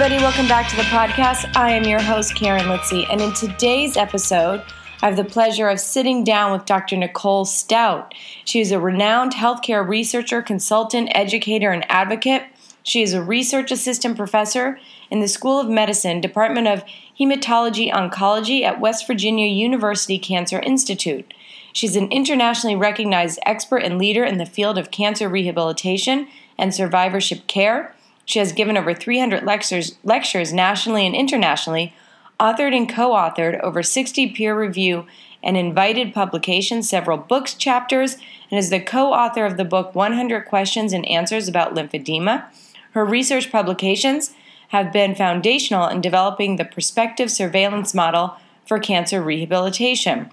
Everybody, welcome back to the podcast. I am your host, Karen Litzy, and in today's episode, I have the pleasure of sitting down with Dr. Nicole Stout. She is a renowned healthcare researcher, consultant, educator, and advocate. She is a research assistant professor in the School of Medicine, Department of Hematology Oncology at West Virginia University Cancer Institute. She's an internationally recognized expert and leader in the field of cancer rehabilitation and survivorship care. She has given over 300 lectures, lectures nationally and internationally, authored and co authored over 60 peer review and invited publications, several books, chapters, and is the co author of the book 100 Questions and Answers About Lymphedema. Her research publications have been foundational in developing the prospective surveillance model for cancer rehabilitation.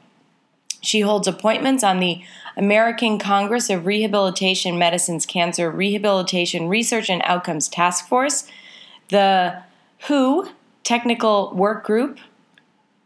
She holds appointments on the American Congress of Rehabilitation Medicine's Cancer Rehabilitation Research and Outcomes Task Force, the WHO Technical Work Group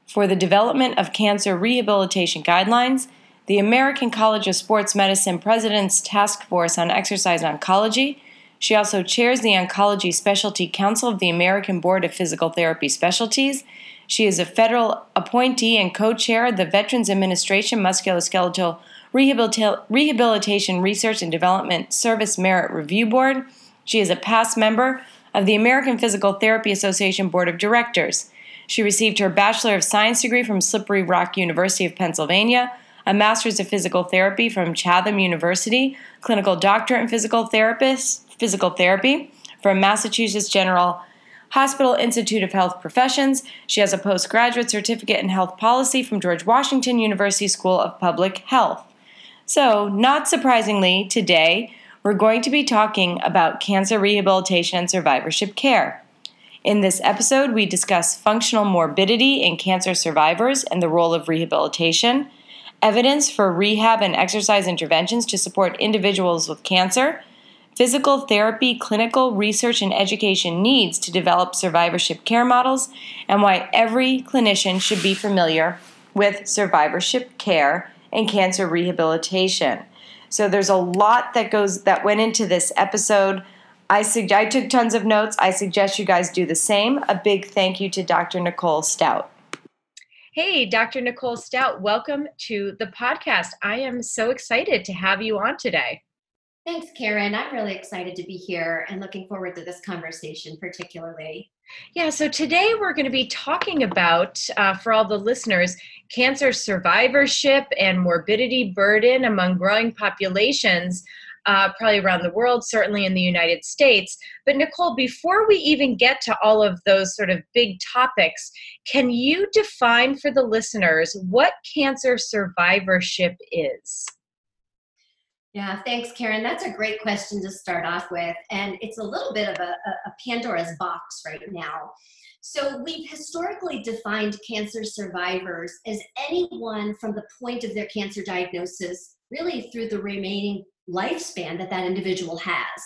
for the Development of Cancer Rehabilitation Guidelines, the American College of Sports Medicine President's Task Force on Exercise Oncology. She also chairs the Oncology Specialty Council of the American Board of Physical Therapy Specialties. She is a federal appointee and co chair of the Veterans Administration Musculoskeletal Rehabilita- Rehabilitation Research and Development Service Merit Review Board. She is a past member of the American Physical Therapy Association Board of Directors. She received her Bachelor of Science degree from Slippery Rock University of Pennsylvania, a Master's of Physical Therapy from Chatham University, clinical doctorate in physical therapist, physical therapy from Massachusetts General Hospital Institute of Health Professions. She has a postgraduate certificate in health policy from George Washington University School of Public Health. So, not surprisingly, today we're going to be talking about cancer rehabilitation and survivorship care. In this episode, we discuss functional morbidity in cancer survivors and the role of rehabilitation, evidence for rehab and exercise interventions to support individuals with cancer, physical therapy, clinical research, and education needs to develop survivorship care models, and why every clinician should be familiar with survivorship care and cancer rehabilitation. So there's a lot that goes that went into this episode. I sug- I took tons of notes. I suggest you guys do the same. A big thank you to Dr. Nicole Stout. Hey, Dr. Nicole Stout, welcome to the podcast. I am so excited to have you on today. Thanks, Karen. I'm really excited to be here and looking forward to this conversation, particularly. Yeah, so today we're going to be talking about, uh, for all the listeners, cancer survivorship and morbidity burden among growing populations, uh, probably around the world, certainly in the United States. But, Nicole, before we even get to all of those sort of big topics, can you define for the listeners what cancer survivorship is? Yeah, thanks, Karen. That's a great question to start off with. And it's a little bit of a, a, Pandora's box right now. So, we've historically defined cancer survivors as anyone from the point of their cancer diagnosis, really through the remaining lifespan that that individual has.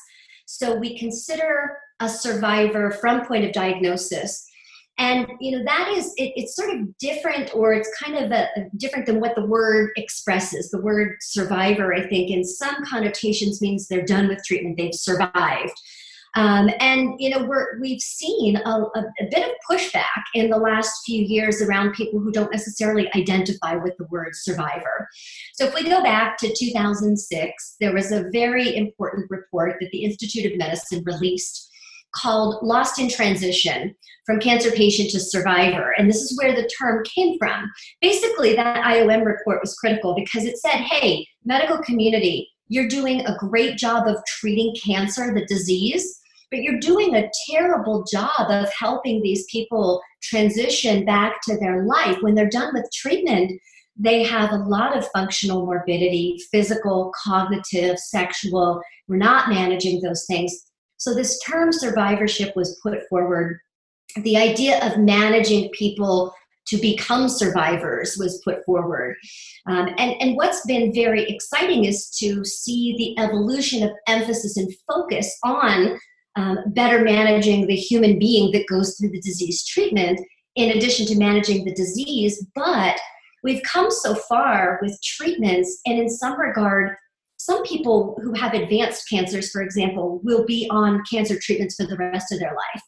So, we consider a survivor from point of diagnosis and you know that is it, it's sort of different or it's kind of a, different than what the word expresses the word survivor i think in some connotations means they're done with treatment they've survived um, and you know we're, we've seen a, a, a, bit of pushback in the last few years around people who don't necessarily identify with the word survivor. So if we go back to 2006, there was a very important report that the Institute of Medicine released called Lost in Transition From Cancer Patient to Survivor. And this is where the term came from. Basically, that IOM report was critical because it said, hey, medical community, you're doing a great job of treating cancer, the disease, but you're doing a terrible job of helping these people transition back to their life. When they're done with treatment, they have a lot of functional morbidity, physical, cognitive, sexual. We're not managing those things so this term survivorship was put forward the idea of managing people to become survivors was put forward. Um, and, and what's been very exciting is to see the evolution of emphasis and focus on um, better managing the human being that goes through the disease treatment in addition to managing the disease. But we've come so far with treatments, and in some regard, some people who have advanced cancers, for example, will be on cancer treatments for the rest of their life.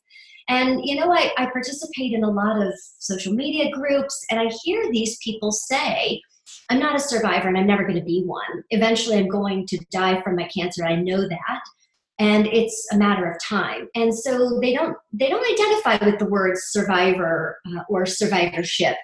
And you know, I, I participate in a lot of social media groups, and I hear these people say, I'm not a survivor and I'm never going to be one. Eventually, I'm going to die from my cancer. I know that. And it's a matter of time. And so they don't they don't identify with the words survivor uh, or survivorship.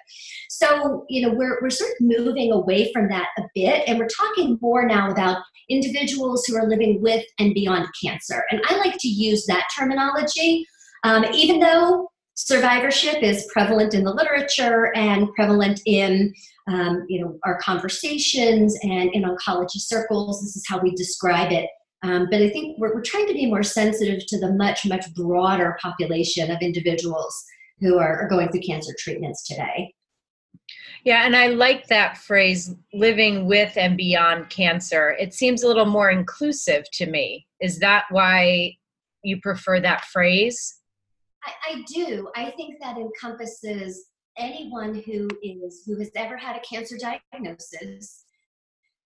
So you know we're we're sort of moving away from that a bit, and we're talking more now about individuals who are living with and beyond cancer. And I like to use that terminology um, even though survivorship is prevalent in the literature and prevalent in um, you know our conversations and in oncology circles, this is how we describe it. Um, but I think we're, we're trying to be more sensitive to the much, much broader population of individuals who are, are going through cancer treatments today. Yeah, and I like that phrase living with and beyond cancer. It seems a little more inclusive to me. Is that why you prefer that phrase? I, I do. I think that encompasses anyone who is who has ever had a cancer diagnosis,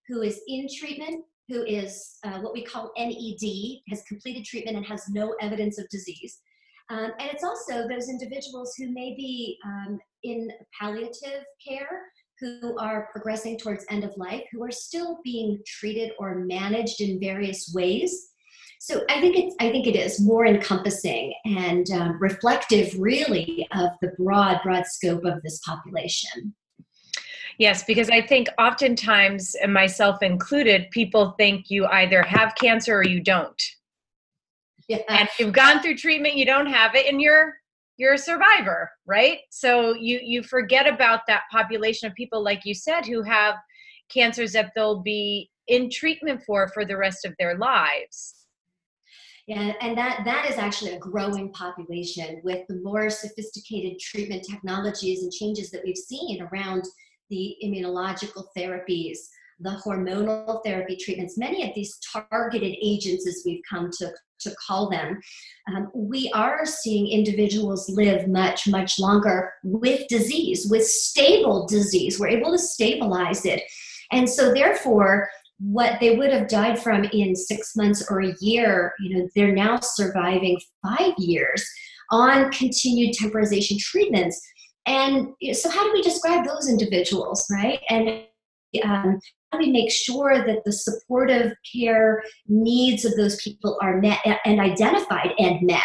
who is in treatment, who is uh, what we call NED, has completed treatment and has no evidence of disease. Um, and it's also those individuals who may be um, in palliative care, who are progressing towards end of life, who are still being treated or managed in various ways so I think it's I think it is more encompassing and um, reflective, really, of the broad broad scope of this population. Yes, because I think oftentimes, and myself included, people think you either have cancer or you don't. Yeah. And you've gone through treatment, you don't have it, and you're you're a survivor, right? So you you forget about that population of people, like you said, who have cancers that they'll be in treatment for for the rest of their lives. Yeah, and that, that is actually a growing population with the more sophisticated treatment technologies and changes that we've seen around the immunological therapies, the hormonal therapy treatments, many of these targeted agents, as we've come to, to call them, um, we are seeing individuals live much, much longer with disease, with stable disease. We're able to stabilize it. And so, therefore, what they would have died from in six months or a year, you know, they're now surviving five years on continued temporization treatments. And so, how do we describe those individuals, right? And um, how do we make sure that the supportive care needs of those people are met and identified and met?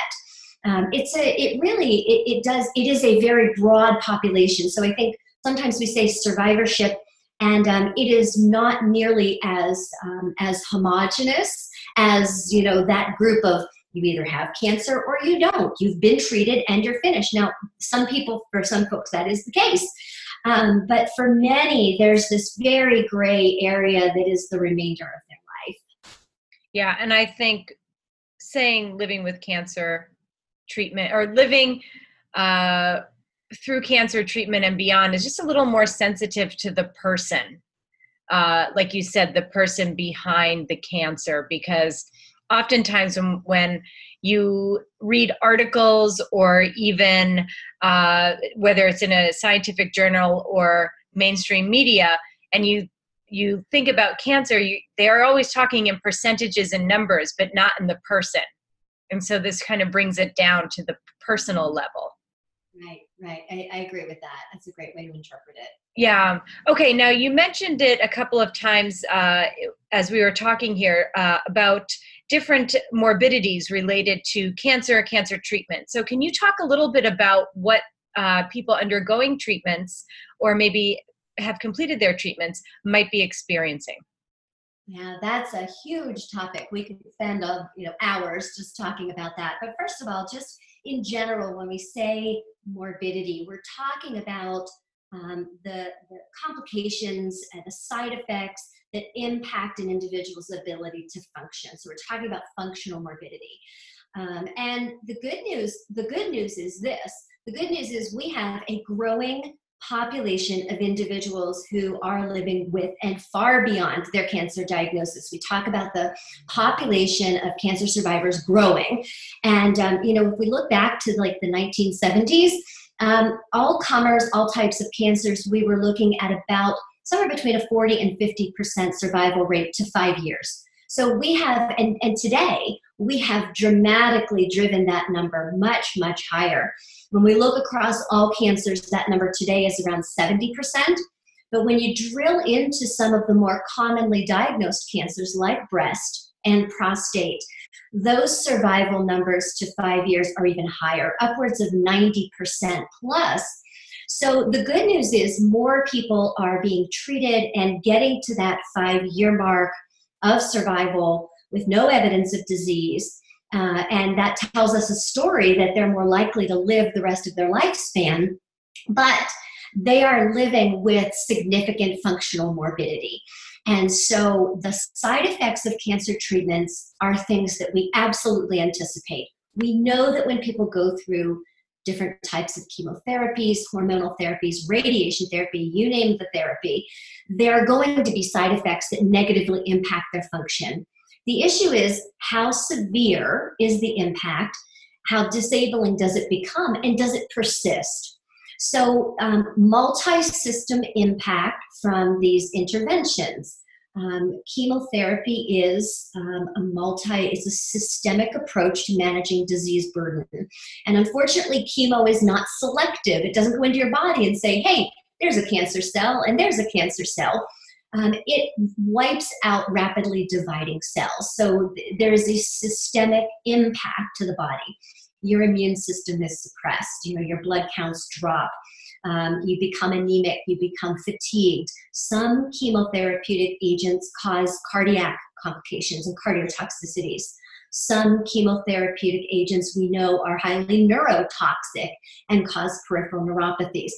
Um, it's a, it really, it, it does, it is a very broad population. So I think sometimes we say survivorship and um, it is not nearly as um, as homogenous as you know that group of you either have cancer or you don't. You've been treated and you're finished. Now some people for some folks that is the case. Um, but for many there's this very gray area that is the remainder of their life. Yeah and i think saying living with cancer treatment or living uh, through cancer treatment and beyond is just a little more sensitive to the person. Uh, like you said, the person behind the cancer, because oftentimes when, when you read articles or even uh, whether it's in a scientific journal or mainstream media, and you you think about cancer, you, they are always talking in percentages and numbers, but not in the person. And so this kind of brings it down to the personal level. Right, right. I, I, agree with that. That's a great way to interpret it. Yeah. Okay. Now you mentioned it a couple of times uh, as we were talking here uh, about different morbidities related to cancer, cancer treatment. So can you talk a little bit about what uh, people undergoing treatments or maybe have completed their treatments might be experiencing? Yeah, that's a huge topic. We could spend uh, you know hours just talking about that. But first of all, just in general, when we say morbidity, we're talking about um, the, the, complications and the side effects that impact an individual's ability to function. So we're talking about functional morbidity. Um, and the good news, the good news is this. The good news is we have a growing population of individuals who are living with and far beyond their cancer diagnosis. We talk about the population of cancer survivors growing. And, um, you know, if we look back to like the 1970s, um, all comers, all types of cancers, we were looking at about somewhere between a 40 and 50% survival rate to five years. So we have, and, and today, we have dramatically driven that number much, much higher. When we look across all cancers, that number today is around 70%. But when you drill into some of the more commonly diagnosed cancers like breast and prostate, those survival numbers to five years are even higher, upwards of 90% plus. So the good news is more people are being treated and getting to that five year mark of survival with no evidence of disease. Uh, and that tells us a story that they're more likely to live the rest of their lifespan, but they are living with significant functional morbidity. And so the side effects of cancer treatments are things that we absolutely anticipate. We know that when people go through different types of chemotherapies, hormonal therapies, radiation therapy, you name the therapy, there are going to be side effects that negatively impact their function. The issue is how severe is the impact? How disabling does it become? And does it persist? So, um, multi system impact from these interventions. Um, chemotherapy is um, a multi, it's a systemic approach to managing disease burden. And unfortunately, chemo is not selective. It doesn't go into your body and say, hey, there's a cancer cell and there's a cancer cell um, it wipes out rapidly dividing cells. So th- there is a systemic impact to the body. Your immune system is suppressed. You know your blood counts drop. Um, you become anemic. You become fatigued. Some chemotherapeutic agents cause cardiac complications and cardiotoxicities. Some chemotherapeutic agents we know are highly neurotoxic and cause peripheral neuropathies.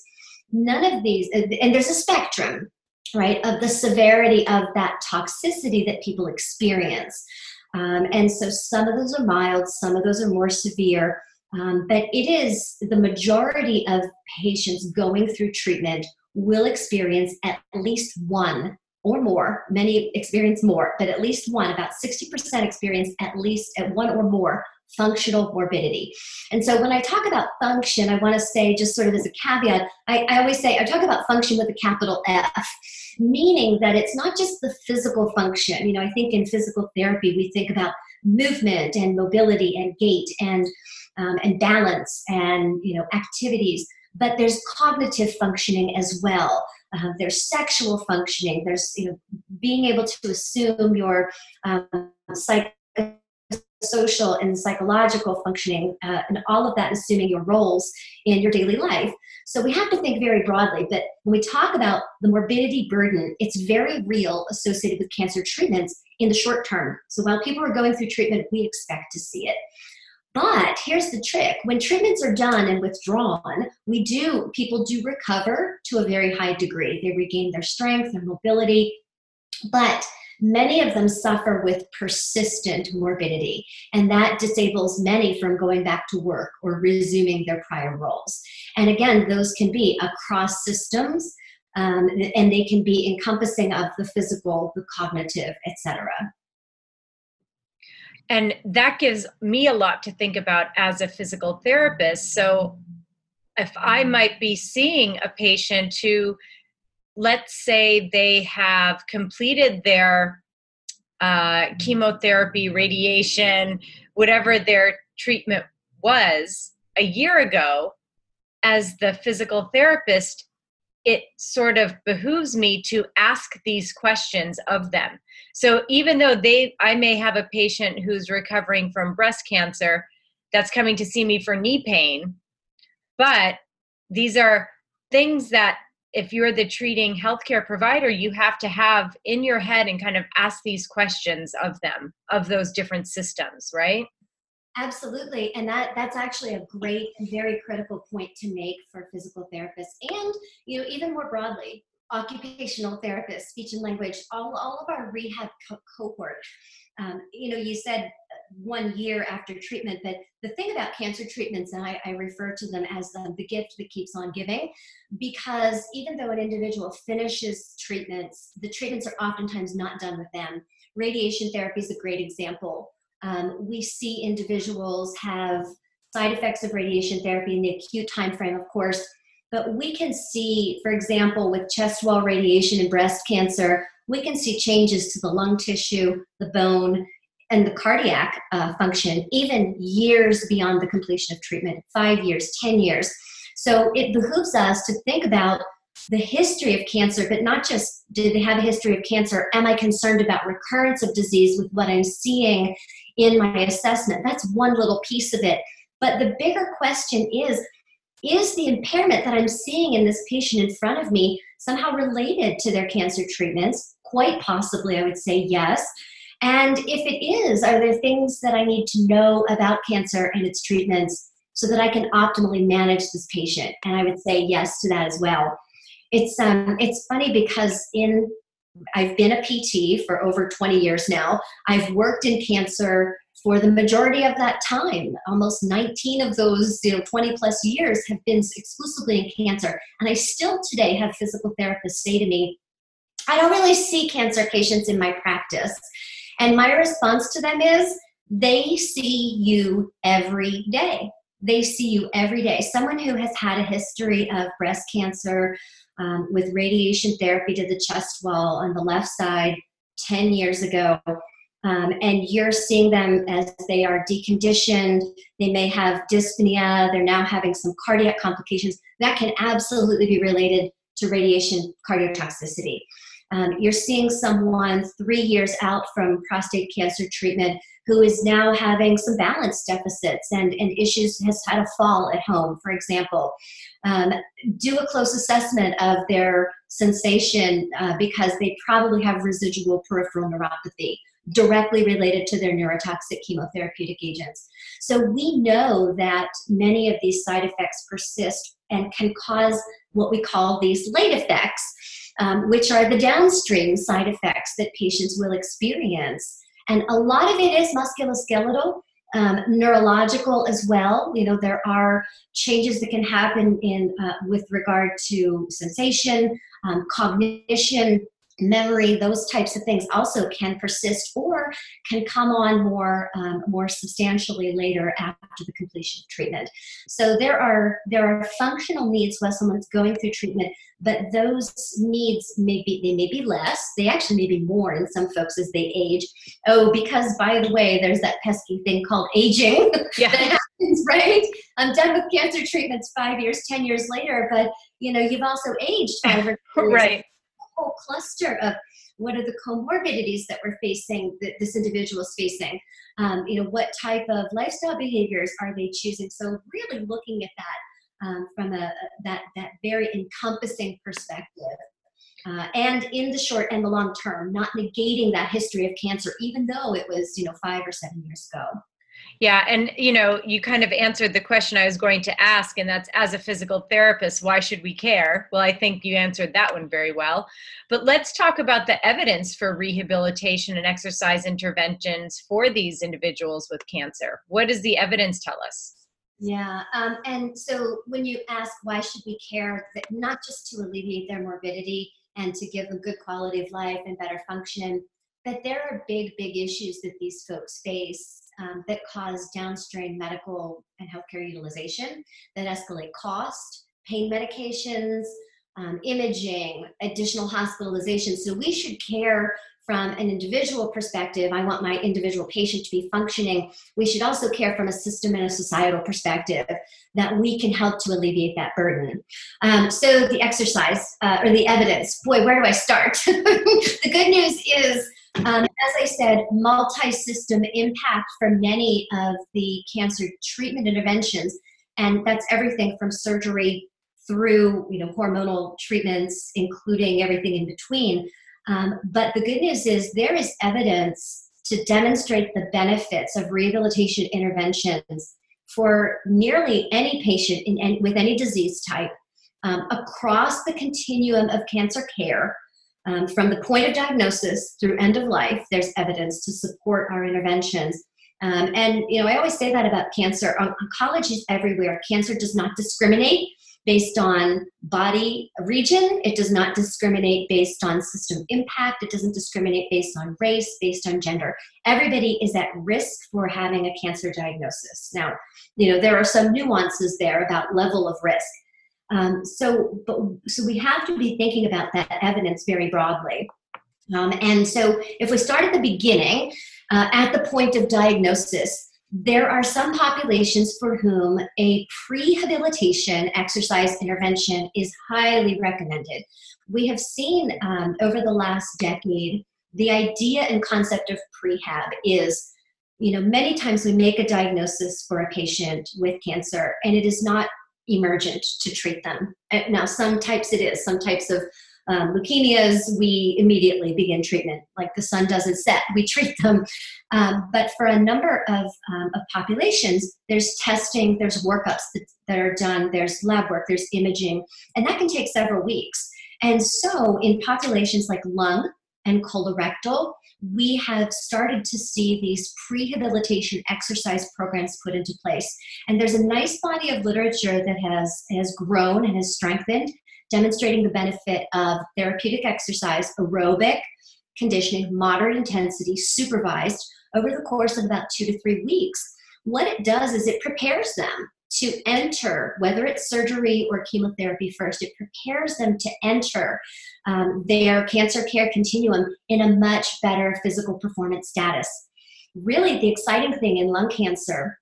None of these, and there's a spectrum right, of the severity of that toxicity that people experience. Um, and so some of those are mild, some of those are more severe. Um, but it is the majority of patients going through treatment will experience at least one or more. Many experience more, but at least one, about 60% experience at least at one or more functional morbidity. And so when I talk about function, I want to say, just sort of as a caveat, I, I always say I talk about function with a capital F, meaning that it's not just the physical function. You know, I think in physical therapy, we think about movement and mobility and gait and um, and balance and you know activities but there's cognitive functioning as well uh, there's sexual functioning there's you know being able to assume your um, psych social and psychological functioning, uh, and all of that assuming your roles in your daily life. So we have to think very broadly. But when we talk about the morbidity burden, it's very real associated with cancer treatments in the short term. So while people are going through treatment, we expect to see it. But here's the trick when treatments are done and withdrawn, we do, people do recover to a very high degree. They regain their strength, their mobility. But Many of them suffer with persistent morbidity, and that disables many from going back to work or resuming their prior roles. And again, those can be across systems, um, and they can be encompassing of the physical, the cognitive, etc. And that gives me a lot to think about as a physical therapist. So, if I might be seeing a patient who let's say they have completed their uh, chemotherapy, radiation, whatever their treatment was a year ago, as the physical therapist, it sort of behooves me to ask these questions of them. So even though they I may have a patient who's recovering from breast cancer that's coming to see me for knee pain, but these are things that if you're the treating healthcare provider, you have to have in your head and kind of ask these questions of them, of those different systems, right? Absolutely. And that that's actually a great and very critical point to make for physical therapists and you know even more broadly occupational therapists speech and language all, all of our rehab co- cohort um, you know you said one year after treatment. But the thing about cancer treatments, and I, I refer to them as the, the gift that keeps on giving, because even though an individual finishes treatments, the treatments are oftentimes not done with them. Radiation therapy is a great example. Um, we see individuals have side effects of radiation therapy in the acute time frame, of course, but we can see, for example, with chest wall radiation in breast cancer, we can see changes to the lung tissue, the bone, and the cardiac uh, function even years beyond the completion of treatment five years, 10 years. So it behooves us to think about the history of cancer, but not just did they have a history of cancer? Am I concerned about recurrence of disease with what I'm seeing in my assessment? That's one little piece of it. But the bigger question is is the impairment that I'm seeing in this patient in front of me somehow related to their cancer treatments? Quite possibly, I would say yes. And if it is, are there things that I need to know about cancer and its treatments so that I can optimally manage this patient? And I would say yes to that as well. It's um, it's funny because in I've been a PT for over 20 years now. I've worked in cancer for the majority of that time. Almost 19 of those, you know, 20 plus years have been exclusively in cancer. And I still today have physical therapists say to me, I don't really see cancer patients in my practice. And my response to them is, they see you every day. They see you every day. Someone who has had a history of breast cancer um, with radiation therapy to the chest wall on the left side 10 years ago um, and you're seeing them as they are deconditioned. They may have dyspnea. They're now having some cardiac complications. That can absolutely be related to radiation cardiotoxicity. Um, you're seeing someone three years out from prostate cancer treatment who is now having some balance deficits and, and issues, has had a fall at home, for example. Um, do a close assessment of their sensation uh, because they probably have residual peripheral neuropathy directly related to their neurotoxic chemotherapeutic agents. So we know that many of these side effects persist and can cause what we call these late effects, um, which are the downstream side effects that patients will experience. And a lot of it is musculoskeletal. Um, neurological as well. You know, there are changes that can happen in uh, with regard to sensation, um, cognition, memory, those types of things also can persist or can come on more um, more substantially later after the completion of treatment. So there are there are functional needs while someone's going through treatment, but those needs may be they may be less. They actually may be more in some folks as they age. Oh, because by the way, there's that pesky thing called aging yeah. that happens, right? I'm done with cancer treatments five years, ten years later, but you know you've also aged five or right whole cluster of what are the comorbidities that we're facing that this individual is facing. Um, you know what type of lifestyle behaviors are they choosing? So really looking at that um, from a that that very encompassing perspective uh, and in the short and the long term not negating that history of cancer even though it was you know five or seven years ago yeah, and you know, you kind of answered the question I was going to ask, and that's as a physical therapist, why should we care? Well, I think you answered that one very well. But let's talk about the evidence for rehabilitation and exercise interventions for these individuals with cancer. What does the evidence tell us? Yeah, um, and so when you ask why should we care, not just to alleviate their morbidity and to give them good quality of life and better function, but there are big, big issues that these folks face um, that cause downstream medical and healthcare utilization that escalate cost, pain medications, um, imaging, additional hospitalization. So we should care from an individual perspective. I want my individual patient to be functioning. We should also care from a system and a societal perspective that we can help to alleviate that burden. Um, so the exercise uh, or the evidence, boy, where do I start? the good news is um, as I said, multi-system impact from many of the cancer treatment interventions, and that's everything from surgery through you know hormonal treatments, including everything in between. Um, but the good news is there is evidence to demonstrate the benefits of rehabilitation interventions for nearly any patient in, with any disease type um, across the continuum of cancer care um, from the point of diagnosis through end of life, there's evidence to support our interventions. Um, and you know, I always say that about cancer. Oncology is everywhere. Cancer does not discriminate based on body region. It does not discriminate based on system impact. It doesn't discriminate based on race, based on gender. Everybody is at risk for having a cancer diagnosis. Now, you know, there are some nuances there about level of risk. Um, so, but, so we have to be thinking about that evidence very broadly. Um, and so, if we start at the beginning, uh, at the point of diagnosis, there are some populations for whom a prehabilitation exercise intervention is highly recommended. We have seen um, over the last decade the idea and concept of prehab is you know many times we make a diagnosis for a patient with cancer and it is not emergent to treat them now some types it is some types of um, leukemias, we immediately begin treatment. Like the sun doesn't set, we treat them. Um, but for a number of, um, of populations, there's testing, there's workups that, that are done, there's lab work, there's imaging, and that can take several weeks. And so, in populations like lung and colorectal, we have started to see these prehabilitation exercise programs put into place. And there's a nice body of literature that has, has grown and has strengthened demonstrating the benefit of therapeutic exercise, aerobic conditioning, moderate intensity, supervised over the course of about two to three weeks. What it does is it prepares them to enter, whether it's surgery or chemotherapy first, it prepares them to enter um, their cancer care continuum in a much better physical performance status. Really, the exciting thing in lung cancer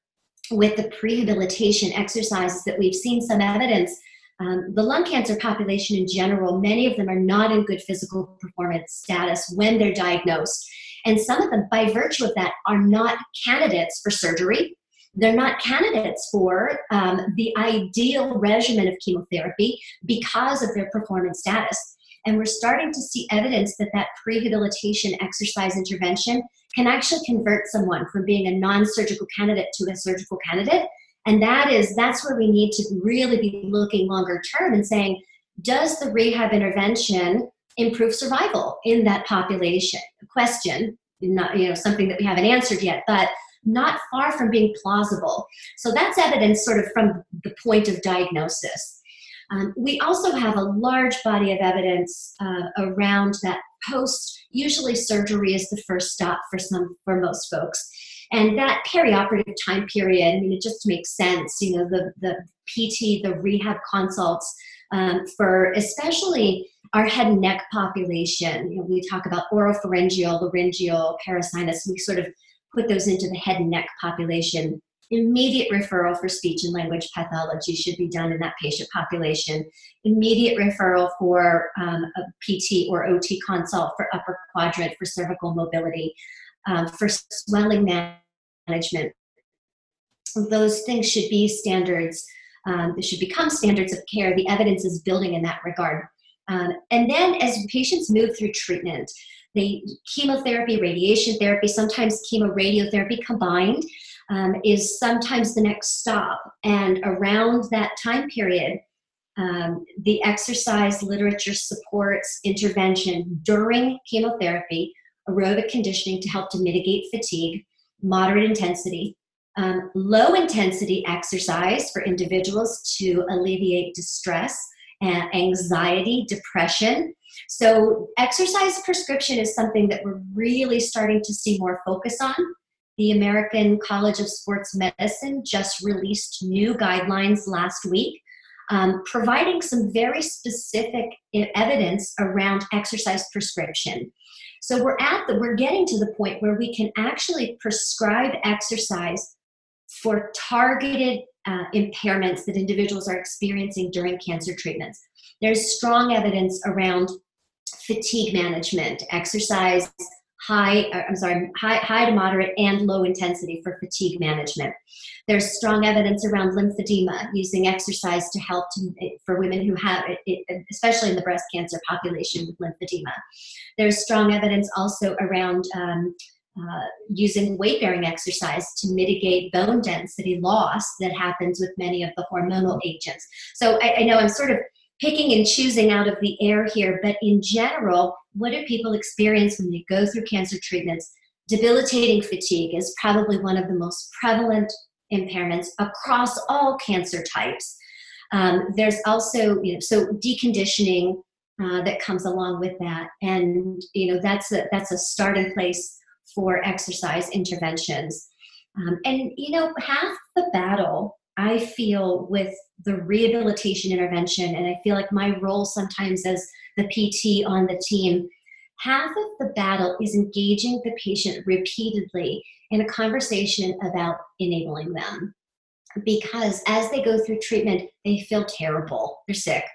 with the prehabilitation exercises that we've seen some evidence um, the lung cancer population in general, many of them are not in good physical performance status when they're diagnosed. And some of them, by virtue of that, are not candidates for surgery. They're not candidates for um, the ideal regimen of chemotherapy because of their performance status. And we're starting to see evidence that that prehabilitation exercise intervention can actually convert someone from being a non surgical candidate to a surgical candidate and that is that's where we need to really be looking longer term and saying, does the rehab intervention improve survival in that population? Question, not you know something that we haven't answered yet, but not far from being plausible. So that's evidence sort of from the point of diagnosis. Um, we also have a large body of evidence uh, around that post. Usually, surgery is the first stop for some for most folks and that perioperative time period, I mean, it just makes sense. You know, the, the PT, the rehab consults um, for especially our head and neck population. You know, we talk about oropharyngeal, laryngeal, parasinus. We sort of put those into the head and neck population. Immediate referral for speech and language pathology should be done in that patient population. Immediate referral for um, a PT or OT consult for upper quadrant for cervical mobility. Um, for swelling management. Those things should be standards. Um, they should become standards of care. The evidence is building in that regard. Um, and then as patients move through treatment, the chemotherapy, radiation therapy, sometimes chemoradiotherapy combined um, is sometimes the next stop. And around that time period, um, the exercise literature supports intervention during chemotherapy, aerobic conditioning to help to mitigate fatigue, moderate intensity, um, low intensity exercise for individuals to alleviate distress, and anxiety, depression. So, exercise prescription is something that we're really starting to see more focus on. The American College of Sports Medicine just released new guidelines last week, um, providing some very specific evidence around exercise prescription. So we're at the we're getting to the point where we can actually prescribe exercise for targeted uh, impairments that individuals are experiencing during cancer treatments. There's strong evidence around fatigue management, exercise high, uh, I'm sorry, high, high to moderate and low intensity for fatigue management. There's strong evidence around lymphedema, using exercise to help to, for women who have it, especially in the breast cancer population with lymphedema. There's strong evidence also around um, uh, using weight bearing exercise to mitigate bone density loss that happens with many of the hormonal agents. So I, I know I'm sort of picking and choosing out of the air here, but in general, what do people experience when they go through cancer treatments? debilitating fatigue is probably one of the most prevalent impairments across all cancer types. Um, there's also, you know, so deconditioning uh, that comes along with that, and you know that's a that's a starting place for exercise interventions. Um, and you know, half the battle I feel with the rehabilitation intervention, and I feel like my role sometimes as the PT on the team, half of the battle is engaging the patient repeatedly in a conversation about enabling them. Because as they go through treatment, they feel terrible. They're sick.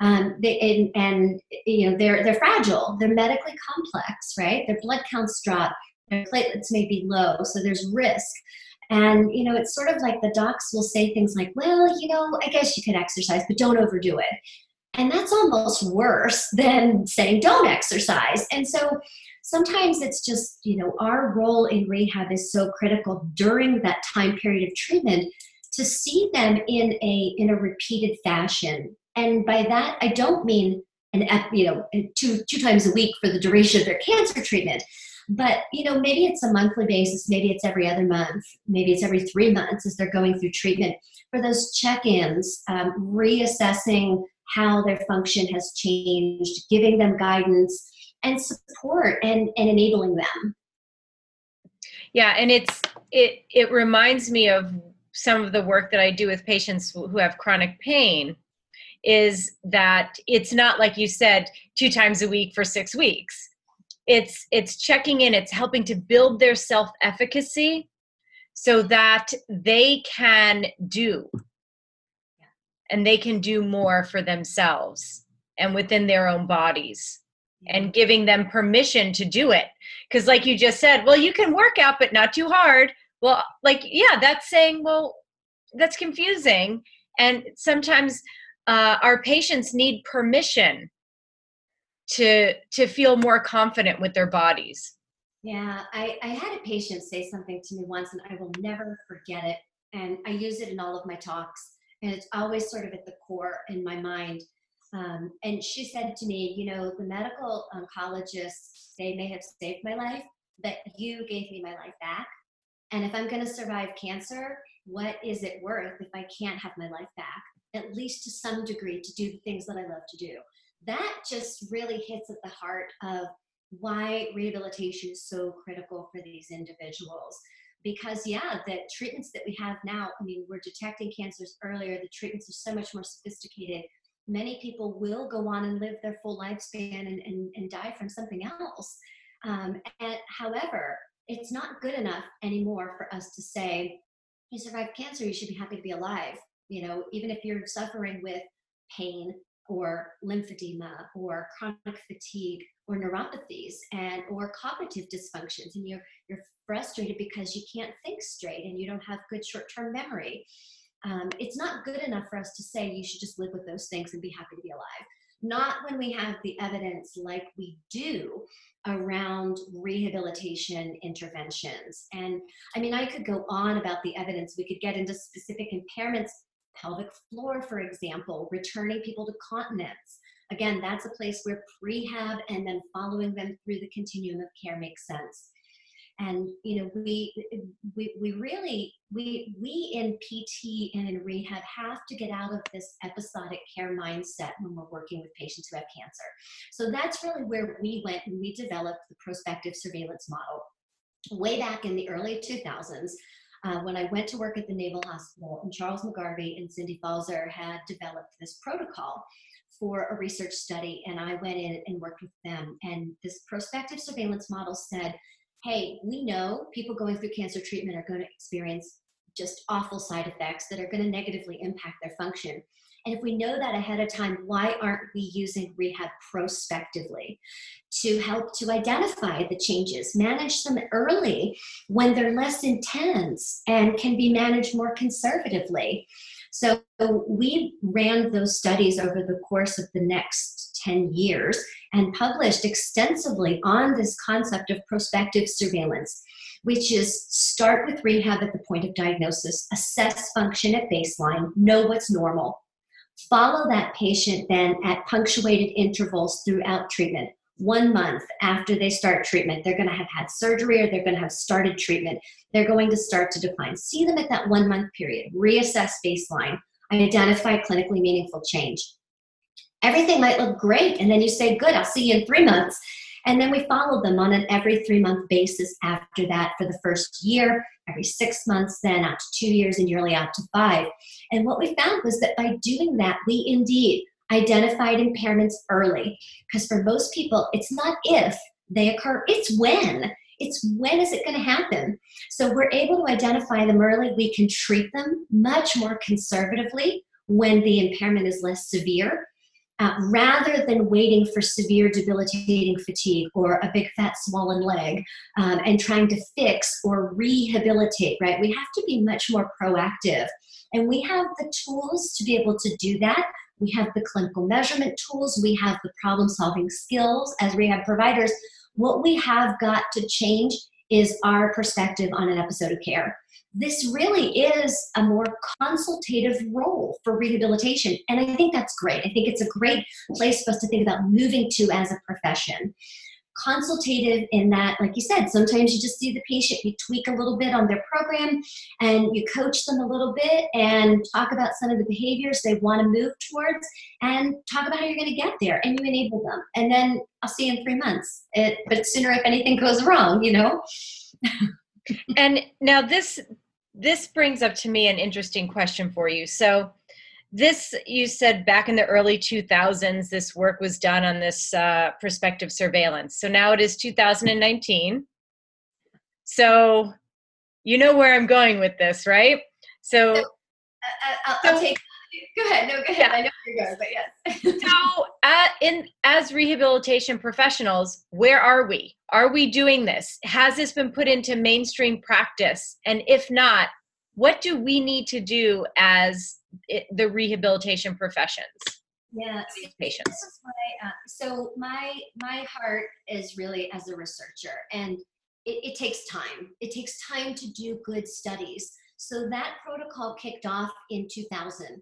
Um, they, and, and, you know they're they're fragile. They're medically complex, right? Their blood counts drop. Their platelets may be low, so there's risk. And, you know, it's sort of like the docs will say things like, well, you know, I guess you could exercise, but don't overdo it. And that's almost worse than saying don't exercise. And so sometimes it's just, you know, our role in rehab is so critical during that time period of treatment to see them in a in a repeated fashion. And by that I don't mean an you know two two times a week for the duration of their cancer treatment but you know maybe it's a monthly basis maybe it's every other month maybe it's every three months as they're going through treatment. For those check-ins um, reassessing how their function has changed giving them guidance and support and, and enabling them. Yeah and it's it it reminds me of some of the work that i do with patients who have chronic pain is that it's not like you said two times a week for six weeks it's it's checking in it's helping to build their self efficacy so that they can do. And they can do more for themselves and within their own bodies and giving them permission to do it. Because like you just said well you can work out but not too hard. Well like yeah that's saying well that's confusing. And sometimes uh, our patients need permission to to feel more confident with their bodies. Yeah I, I had a patient say something to me once and i will never forget it. And i use it in all of my talks and it's always sort of at the core in my mind. Um, and she said to me you know the medical oncologists they may have saved my life but you gave me my life back. And if i'm going to survive cancer what is it worth if i can't have my life back? At least to some degree to do the things that i love to do that just really hits at the heart of why rehabilitation is so critical for these individuals. Because yeah the treatments that we have now i mean we're detecting cancers earlier. The treatments are so much more sophisticated. Many people will go on and live their full lifespan and, and, and die from something else. Um, and however it's not good enough anymore for us to say you survived cancer you should be happy to be alive. You know even if you're suffering with pain or lymphedema or chronic fatigue or neuropathies and or cognitive dysfunctions and you're you're frustrated because you can't think straight and you don't have good short-term memory um, it's not good enough for us to say you should just live with those things and be happy to be alive. Not when we have the evidence like we do around rehabilitation interventions. And i mean i could go on about the evidence. We could get into specific impairments pelvic floor, for example, returning people to continence. Again, that's a place where prehab and then following them through the continuum of care makes sense. And you know, we we, we really we we in PT and in rehab have to get out of this episodic care mindset when we're working with patients who have cancer. So that's really where we went and we developed the prospective surveillance model way back in the early 2000s uh, when I went to work at the Naval Hospital, and Charles McGarvey and Cindy Pfalzer had developed this protocol for a research study, and I went in and worked with them. And this prospective surveillance model said, hey, we know people going through cancer treatment are going to experience just awful side effects that are going to negatively impact their function. And if we know that ahead of time, why aren't we using rehab prospectively to help to identify the changes, manage them early when they're less intense and can be managed more conservatively? So we ran those studies over the course of the next 10 years and published extensively on this concept of prospective surveillance which is start with rehab at the point of diagnosis, assess function at baseline, know what's normal, Follow that patient then at punctuated intervals throughout treatment. one month after they start treatment, they're going to have had surgery or they're going to have started treatment. They're going to start to decline. See them at that one month period, reassess baseline, identify clinically meaningful change. Everything might look great, and then you say, Good, I'll see you in three months. And then we followed them on an every three month basis after that for the first year, every six months, then out to two years, and yearly out to five. And what we found was that by doing that, we indeed identified impairments early. Because for most people, it's not if they occur, it's when. It's when is it going to happen? So we're able to identify them early. We can treat them much more conservatively when the impairment is less severe. Uh, rather than waiting for severe debilitating fatigue or a big fat swollen leg um, and trying to fix or rehabilitate, right? We have to be much more proactive. And we have the tools to be able to do that we have the clinical measurement tools, we have the problem solving skills as rehab providers. What we have got to change is our perspective on an episode of care. This really is a more consultative role for rehabilitation. And I think that's great. I think it's a great place for us to think about moving to as a profession consultative in that, like you said, sometimes you just see the patient, you tweak a little bit on their program and you coach them a little bit and talk about some of the behaviors they want to move towards and talk about how you're going to get there and you enable them. And then I'll see you in three months. It, but sooner if anything goes wrong, you know? and now this this brings up to me an interesting question for you. So this you said back in the early 2000s this work was done on this uh, prospective surveillance. So now it is 2019 so you know where i'm going with this right? So, so uh, I'll, I'll, take go ahead. No go ahead. Yeah. i know where you're going but yes. So uh, in as rehabilitation professionals where are we? Are we doing this? Has this been put into mainstream practice? And if not what do we need to do as it, the rehabilitation professions? Yeah. Patients. Uh, so my my heart is really as a researcher and it, it takes time. It takes time to do good studies. So that protocol kicked off in 2000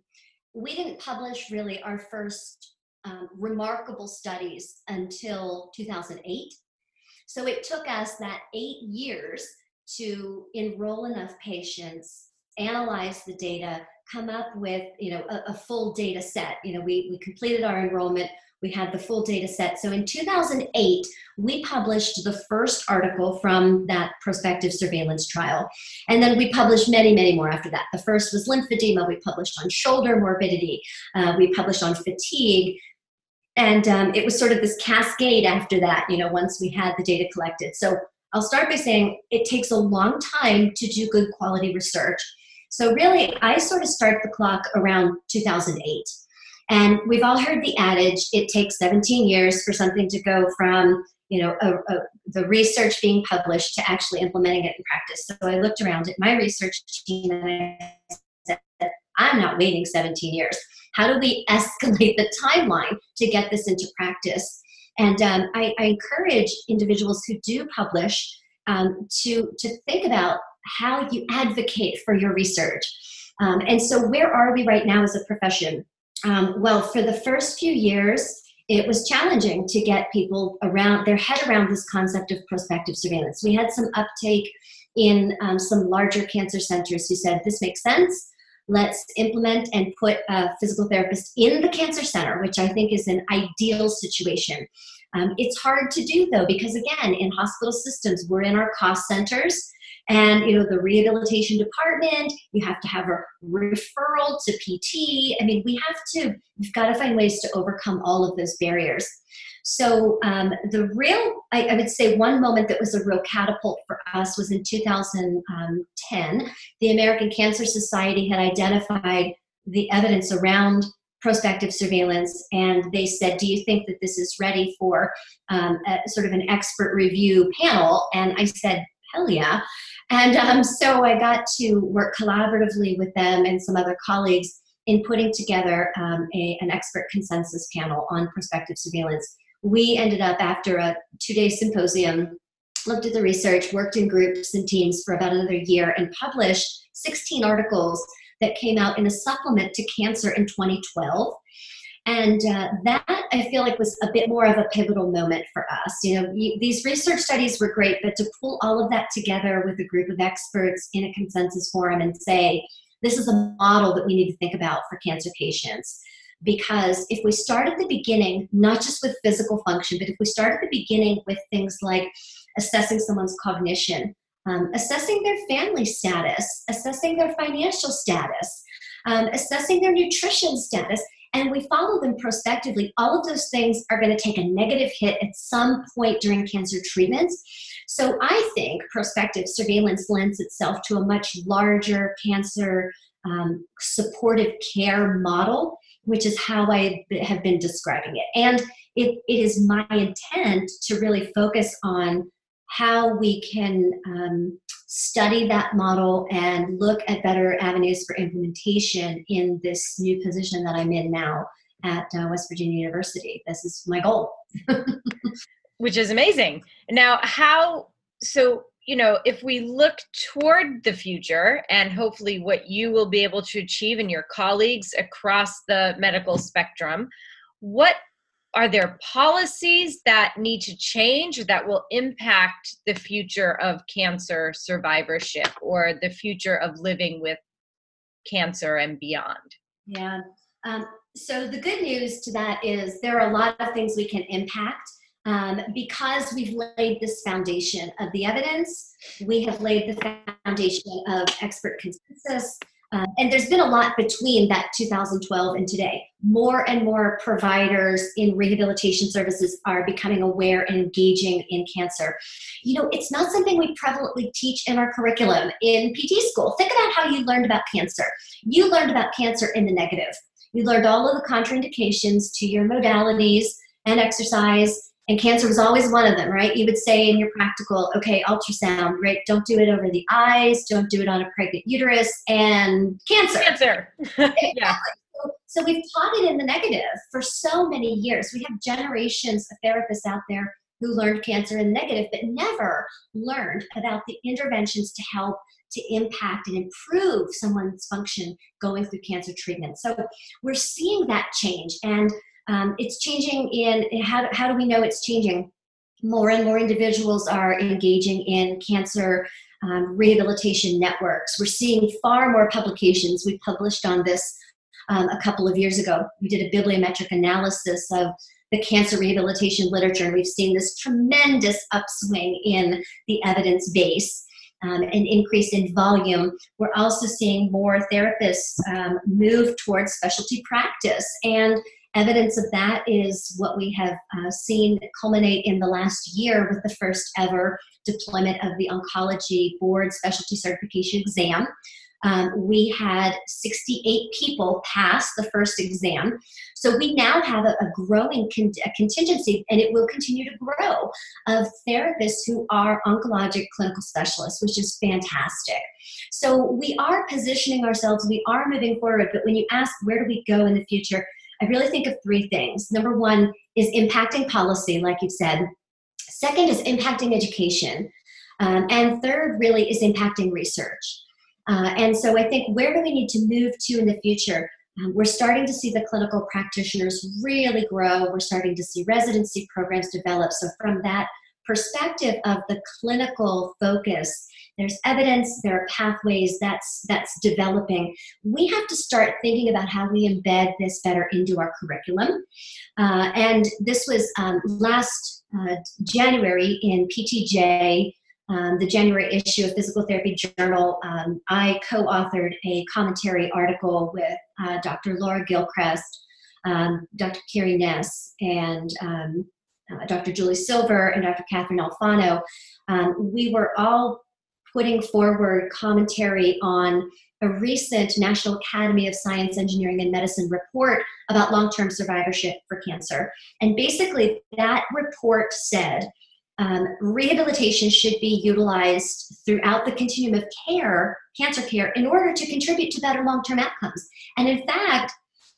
we didn't publish really our first um, remarkable studies until 2008 so it took us that eight years to enroll enough patients analyze the data come up with you know a, a, full data set. You know we, we completed our enrollment we had the full data set. So in 2008 we published the first article from that prospective surveillance trial. And then we published many many more after that. The first was lymphedema. We published on shoulder morbidity. Uh, we published on fatigue. And um, it was sort of this cascade after that you know once we had the data collected. So i'll start by saying it takes a long time to do good quality research. So really, I sort of start the clock around 2008. And we've all heard the adage, it takes 17 years for something to go from you know, a, a, the research being published to actually implementing it in practice. So I looked around at my research team and I said, I'm not waiting 17 years. How do we escalate the timeline to get this into practice? And um, I, I, encourage individuals who do publish um, to, to think about how you advocate for your research. Um, and so, where are we right now as a profession? Um, well, for the first few years, it was challenging to get people around their head around this concept of prospective surveillance. We had some uptake in um, some larger cancer centers who said this makes sense. Let's implement and put a physical therapist in the cancer center, which I think is an ideal situation. Um, it's hard to do though, because again, in hospital systems, we're in our cost centers and you know the rehabilitation department you have to have a referral to pt i mean we have to we've got to find ways to overcome all of those barriers. So um, the real I, I, would say one moment that was a real catapult for us was in 2010 the american cancer society had identified the evidence around prospective surveillance and they said do you think that this is ready for um, a, sort of an expert review panel? And i said hell yeah and um, so I got to work collaboratively with them and some other colleagues in putting together um, a, an expert consensus panel on prospective surveillance. We ended up, after a two day symposium, looked at the research, worked in groups and teams for about another year, and published 16 articles that came out in a supplement to Cancer in 2012. And uh, that I feel like was a bit more of a pivotal moment for us. You know, these research studies were great, but to pull all of that together with a group of experts in a consensus forum and say, this is a model that we need to think about for cancer patients. Because if we start at the beginning, not just with physical function, but if we start at the beginning with things like assessing someone's cognition, um, assessing their family status, assessing their financial status, um, assessing their nutrition status, and we follow them prospectively, all of those things are going to take a negative hit at some point during cancer treatments. So I think prospective surveillance lends itself to a much larger cancer um, supportive care model, which is how I have been describing it. And it, it is my intent to really focus on how we can um, study that model and look at better avenues for implementation in this new position that I'm in now at uh, West Virginia University. This is my goal. Which is amazing. Now, how, so, you know, if we look toward the future and hopefully what you will be able to achieve and your colleagues across the medical spectrum, what are there policies that need to change that will impact the future of cancer survivorship or the future of living with cancer and beyond? Yeah. Um, so the good news to that is there are a lot of things we can impact. Um, because we've laid this foundation of the evidence, we have laid the foundation of expert consensus, uh, and there's been a lot between that 2012 and today. More and more providers in rehabilitation services are becoming aware and engaging in cancer. You know, it's not something we prevalently teach in our curriculum in PT school. Think about how you learned about cancer. You learned about cancer in the negative. You learned all of the contraindications to your modalities and exercise and cancer was always one of them, right? You would say in your practical, okay, ultrasound, right? Don't do it over the eyes, don't do it on a pregnant uterus, and cancer. Cancer. yeah. So we've taught it in the negative for so many years. We have generations of therapists out there who learned cancer in the negative, but never learned about the interventions to help to impact and improve someone's function going through cancer treatment. So we're seeing that change. And um, it's changing in how, how do we know it's changing? More and more individuals are engaging in cancer um, rehabilitation networks. We're seeing far more publications. We published on this um, a couple of years ago. We did a bibliometric analysis of the cancer rehabilitation literature, and we've seen this tremendous upswing in the evidence base. Um, an increase in volume. We're also seeing more therapists um, move towards specialty practice. And Evidence of that is what we have uh, seen culminate in the last year with the first ever deployment of the Oncology Board Specialty Certification Exam. Um, we had 68 people pass the first exam. So we now have a, a growing con- a contingency, and it will continue to grow, of therapists who are oncologic clinical specialists, which is fantastic. So we are positioning ourselves, we are moving forward, but when you ask where do we go in the future, I really think of three things. Number one is impacting policy, like you said. Second is impacting education. Um, and third, really, is impacting research. Uh, and so I think where do we need to move to in the future? Um, we're starting to see the clinical practitioners really grow. We're starting to see residency programs develop. So, from that perspective of the clinical focus, there's evidence there are pathways that's that's developing we have to start thinking about how we embed this better into our curriculum uh, and this was um, last uh, january in ptj um, the January issue of Physical Therapy Journal, um, I co authored a commentary article with uh, Dr. Laura Gilchrist, um, Dr. Kiri Ness, and um, uh, Dr. Julie Silver, and Dr. Catherine Alfano. Um, we were all putting forward commentary on a recent National Academy of Science, Engineering, and Medicine report about long term survivorship for cancer. And basically, that report said um, rehabilitation should be utilized throughout the continuum of care, cancer care, in order to contribute to better long term outcomes. And in fact,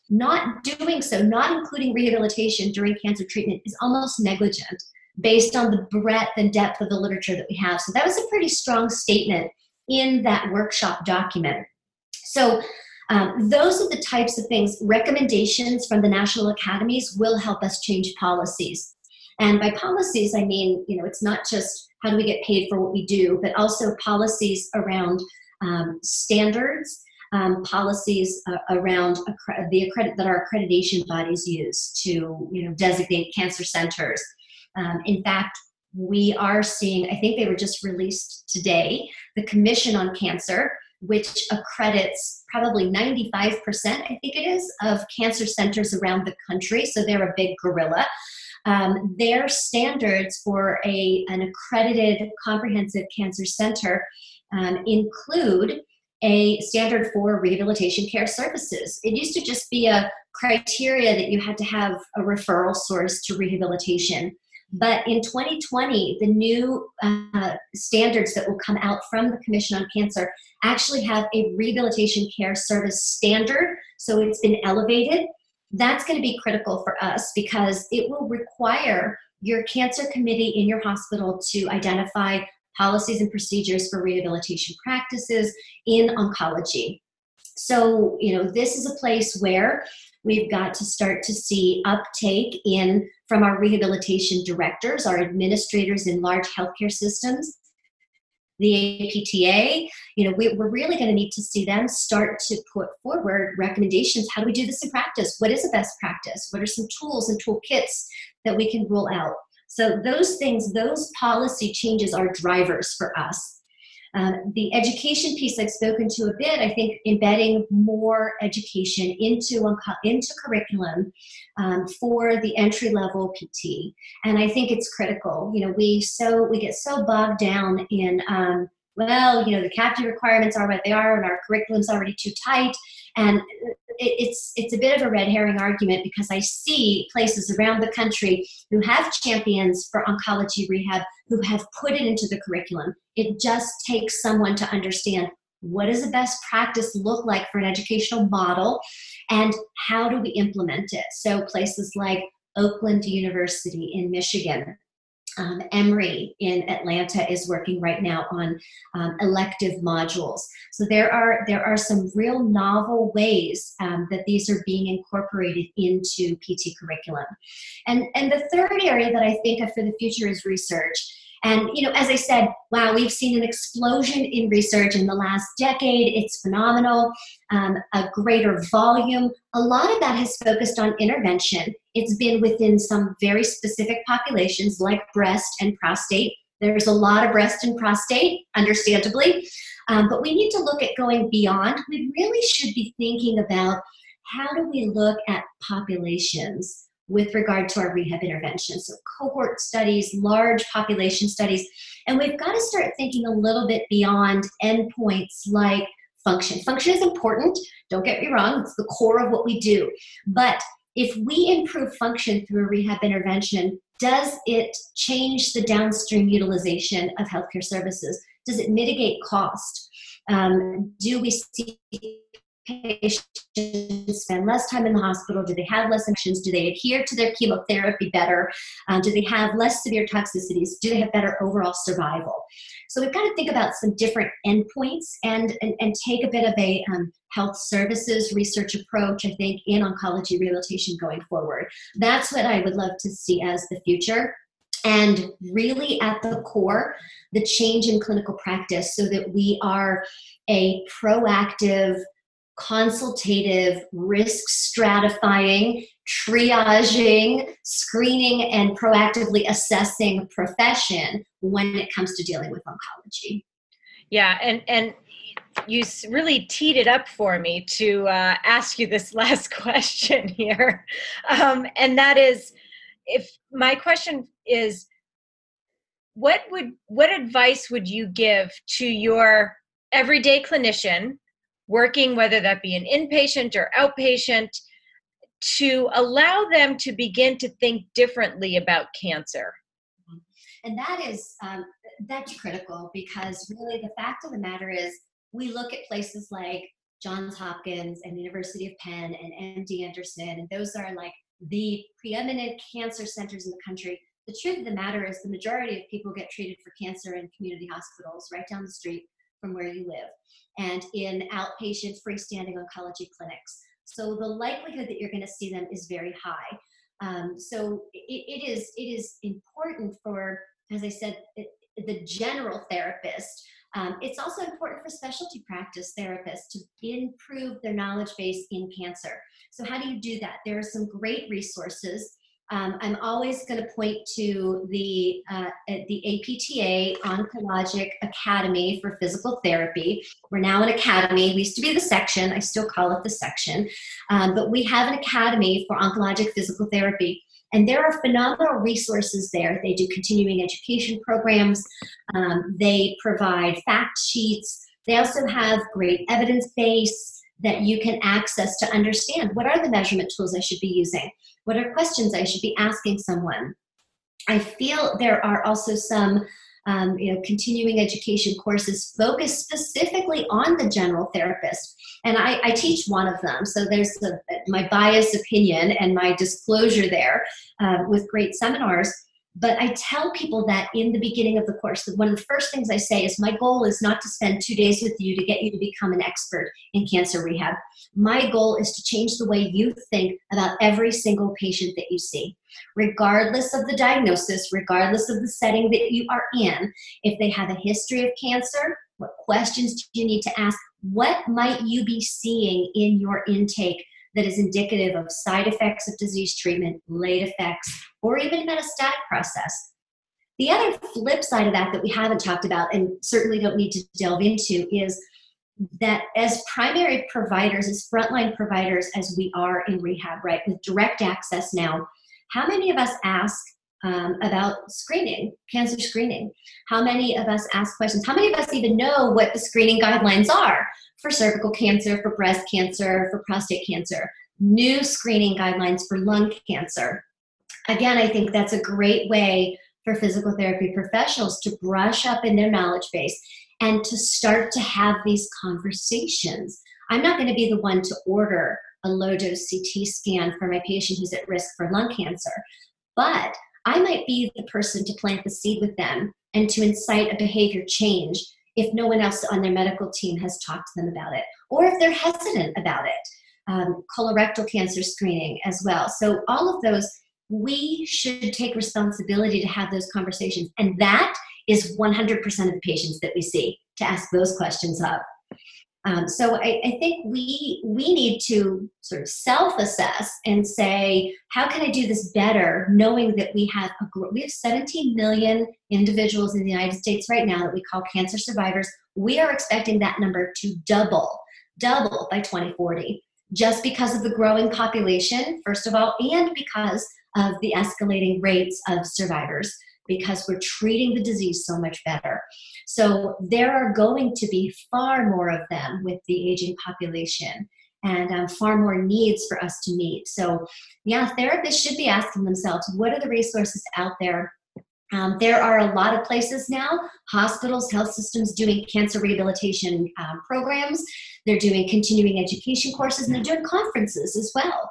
not doing so, not including rehabilitation during cancer treatment, is almost negligent based on the breadth and depth of the literature that we have. So that was a pretty strong statement in that workshop document. So Um, those are the types of things, recommendations from the national academies will help us change policies. And by policies, I mean, you know, it's not just how do we get paid for what we do, but also policies around um, standards, um, policies uh, around the accredit that our accreditation bodies use to, you know, designate cancer centers. Um, in fact, we are seeing, I think they were just released today, the Commission on Cancer, which accredits probably 95%, I think it is, of cancer centers around the country. So they're a big gorilla. Um, their standards for a, an accredited comprehensive cancer center um, include a standard for rehabilitation care services. It used to just be a criteria that you had to have a referral source to rehabilitation. But in 2020, the new uh, standards that will come out from the Commission on Cancer actually have a rehabilitation care service standard. So it's been elevated. That's going to be critical for us because it will require your cancer committee in your hospital to identify policies and procedures for rehabilitation practices in oncology. So, you know, this is a place where we've got to start to see uptake in from our rehabilitation directors, our administrators in large healthcare systems, the APTA, you know, we, are really going to need to see them start to put forward recommendations. How do we do this in practice? What is a best practice? What are some tools and toolkits that we can roll out? So those things, those policy changes are drivers for us. Um, the education piece I've spoken to a bit, I think embedding more education into, into curriculum um, for the entry level PT. And I think it's critical. You know, we so we get so bogged down in um, well, you know, the CAPTE requirements are what they are, and our curriculum's already too tight. And it's it's a bit of a red herring argument because I see places around the country who have champions for oncology rehab who have put it into the curriculum. It just takes someone to understand what does a best practice look like for an educational model and how do we implement it. So places like Oakland University in Michigan um, Emory in Atlanta is working right now on um, elective modules. So there are there are some real novel ways um, that these are being incorporated into PT curriculum. And and the third area that I think of for the future is research. And, you know, as I said, wow, we've seen an explosion in research in the last decade. It's phenomenal, um, a greater volume. A lot of that has focused on intervention. It's been within some very specific populations like breast and prostate. There's a lot of breast and prostate, understandably. Um, but we need to look at going beyond. We really should be thinking about how do we look at populations with regard to our rehab interventions. So, cohort studies, large population studies, and we've got to start thinking a little bit beyond endpoints like function. Function is important, don't get me wrong, it's the core of what we do. But if we improve function through a rehab intervention, does it change the downstream utilization of healthcare services? Does it mitigate cost? Um, do we see patients spend less time in the hospital? Do they have less infections? Do they adhere to their chemotherapy better? Um, do they have less severe toxicities? Do they have better overall survival? So we've got to think about some different endpoints and, and, and take a bit of a um, health services research approach, I think, in oncology rehabilitation going forward. That's what I would love to see as the future and really at the core the change in clinical practice so that we are a proactive consultative, risk stratifying, triaging, screening, and proactively assessing profession when it comes to dealing with oncology. Yeah, and and you really teed it up for me to uh, ask you this last question here, um, and that is, if my question is, what would what advice would you give to your everyday clinician working, whether that be an inpatient or outpatient, to allow them to begin to think differently about cancer. And that is um, that's critical because really the fact of the matter is we look at places like Johns Hopkins and University of Penn and MD Anderson, and those are like the preeminent cancer centers in the country. The truth of the matter is the majority of people get treated for cancer in community hospitals right down the street from where you live and in outpatient freestanding oncology clinics. So the likelihood that you're going to see them is very high. Um, so it, it is it is important for, as I said, it, the general therapist. Um, it's also important for specialty practice therapists to improve their knowledge base in cancer. So how do you do that? There are some great resources. Um, I'm always going to point to the uh, the APTA Oncologic Academy for Physical Therapy. We're now an academy. We used to be the section. I still call it the section, um, but we have an academy for oncologic physical therapy. And there are phenomenal resources there. They do continuing education programs. Um, they provide fact sheets. They also have great evidence base that you can access to understand what are the measurement tools I should be using? What are questions I should be asking someone? I feel there are also some um, you know, continuing education courses focused specifically on the general therapist. And I, I teach one of them. So there's the, my bias opinion and my disclosure there uh, with great seminars. But I tell people that in the beginning of the course, that one of the first things I say is my goal is not to spend two days with you to get you to become an expert in cancer rehab. My goal is to change the way you think about every single patient that you see, regardless of the diagnosis, regardless of the setting that you are in. If they have a history of cancer, what questions do you need to ask? What might you be seeing in your intake that is indicative of side effects of disease treatment, late effects, or even metastatic process. The other flip side of that that we haven't talked about and certainly don't need to delve into is that as primary providers, as frontline providers, as we are in rehab, right, with direct access now, how many of us ask um, about screening, cancer screening? How many of us ask questions? How many of us even know what the screening guidelines are for cervical cancer, for breast cancer, for prostate cancer? New screening guidelines for lung cancer. Again, I think that's a great way for physical therapy professionals to brush up in their knowledge base and to start to have these conversations. I'm not going to be the one to order a low dose CT scan for my patient who's at risk for lung cancer, but I might be the person to plant the seed with them and to incite a behavior change if no one else on their medical team has talked to them about it, or if they're hesitant about it. Um, colorectal cancer screening as well. So, all of those, we should take responsibility to have those conversations. And that is 100% of the patients that we see to ask those questions of. Um, so I, I, think we we need to sort of self-assess and say, how can I do this better? Knowing that we have a, we have 17 million individuals in the United States right now that we call cancer survivors. We are expecting that number to double, double by 2040, just because of the growing population, first of all, and because of the escalating rates of survivors because we're treating the disease so much better. So there are going to be far more of them with the aging population and um, far more needs for us to meet. So, yeah, therapists should be asking themselves what are the resources out there um, there are a lot of places now, hospitals, health systems doing cancer rehabilitation um, programs. They're doing continuing education courses and they're doing conferences as well.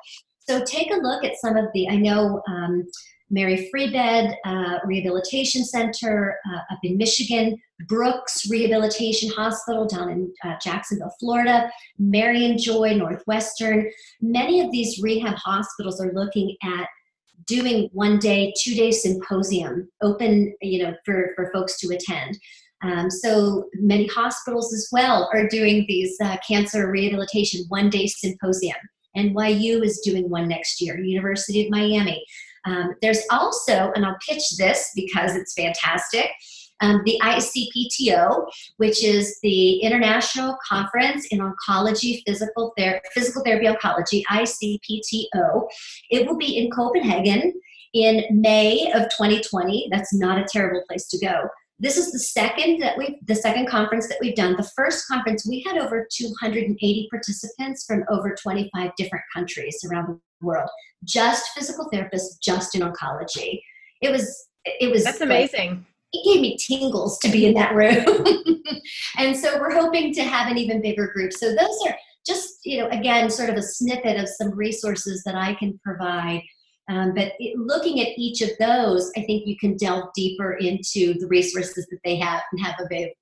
So take a look at some of the, I know um, Mary Free Bed uh, Rehabilitation Center uh, up in Michigan, Brooks Rehabilitation Hospital down in uh, Jacksonville, Florida, Marianjoy Northwestern. Many of these rehab hospitals are looking at doing one day, two day symposium open, you know, for, for folks to attend. Um, so many hospitals as well are doing these uh, cancer rehabilitation one day symposium. NYU is doing one next year, University of Miami. Um, there's also, and I'll pitch this because it's fantastic, um, the ICPTO, which is the International Conference in Oncology Physical, Ther- Physical Therapy Oncology, ICPTO. It will be in Copenhagen in May of 2020. That's not a terrible place to go. This is the second that we the second conference that we've done. The first conference we had over 280 participants from over 25 different countries around the world. Just physical therapists, just in oncology. It was it was That's amazing. it gave me tingles to be in that room. and so we're hoping to have an even bigger group. So those are just, you know, again, sort of a snippet of some resources that I can provide Um, but it, looking at each of those, I think you can delve deeper into the resources that they have and have,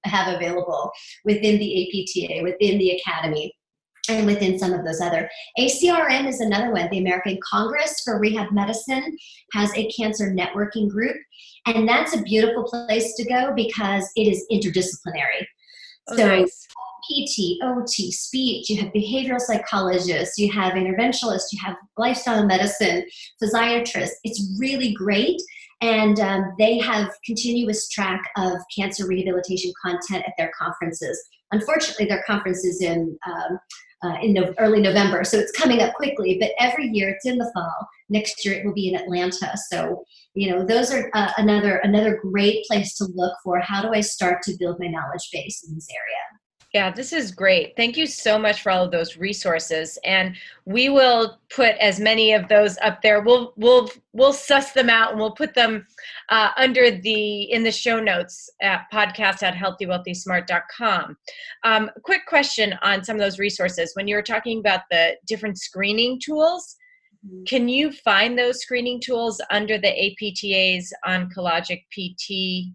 have available within the APTA, within the Academy and within some of those other. ACRM is another one. The American Congress for Rehab Medicine has a cancer networking group, and that's a beautiful place to go because it is interdisciplinary. Oh, so nice. PT, OT, speech, you have behavioral psychologists, you have interventionalists, you have lifestyle medicine, physiatrists. It's really great. And um, they have continuous track of cancer rehabilitation content at their conferences. Unfortunately, their conference is in um, uh, in no, early November, so it's coming up quickly. But every year, it's in the fall. Next year, it will be in Atlanta. So you know, those are uh, another another great place to look for. How do I start to build my knowledge base in this area? Yeah, this is great. Thank you so much for all of those resources, and we will put as many of those up there. We'll we'll we'll suss them out and we'll put them uh, under the in the show notes at podcast at healthywealthysmart.com. Um, quick question on some of those resources. When you were talking about the different screening tools, can you find those screening tools under the APTA's Oncologic PT?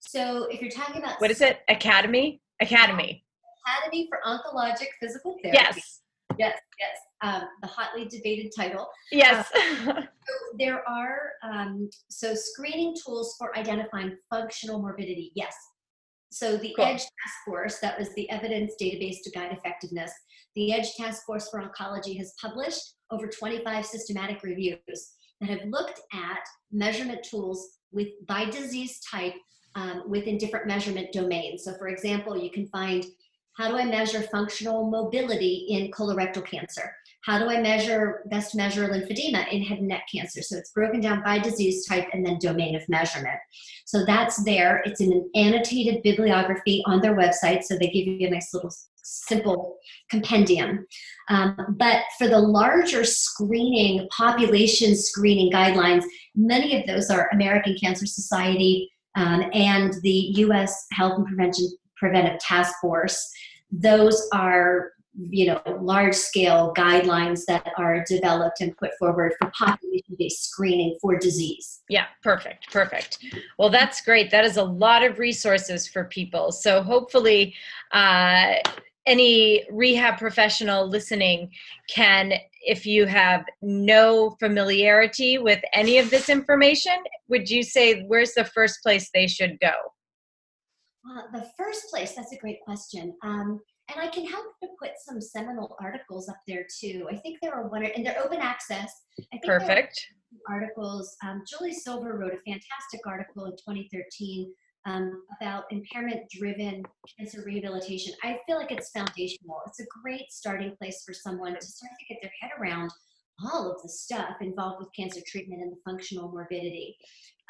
So if you're talking about What is it? Academy? Academy. Academy for Oncologic Physical Therapy. Yes. Yes, yes. Um, the hotly debated title. Yes. So there are um, so screening tools for identifying functional morbidity. Yes. So the Cool. EDGE Task Force, that was the evidence database to guide effectiveness. The EDGE Task Force for Oncology has published over 25 systematic reviews that have looked at measurement tools with by disease type um, within different measurement domains. So, for example, you can find how do I measure functional mobility in colorectal cancer? How do I measure best measure lymphedema in head and neck cancer? So it's broken down by disease type and then domain of measurement. So that's there. It's in an annotated bibliography on their website. So they give you a nice little simple compendium. Um, but for the larger screening, population screening guidelines, many of those are American Cancer Society um, and the U.S. Health and Prevention Preventive Task Force. Those are you know large scale guidelines that are developed and put forward for population based screening for disease Yeah, perfect, perfect. Well, that's great. That is a lot of resources for people. So hopefully, uh, any rehab professional listening can, if you have no familiarity with any of this information, would you say where's the first place they should go? Uh, the first place, that's a great question. Um, and I can help to put some seminal articles up there too. I think there are one, and they're open access. I think Perfect. articles. Um, Julie Silver wrote a fantastic article in 2013 um, about impairment driven cancer rehabilitation. I feel like it's foundational. It's a great starting place for someone to start to get their head around all of the stuff involved with cancer treatment and the functional morbidity.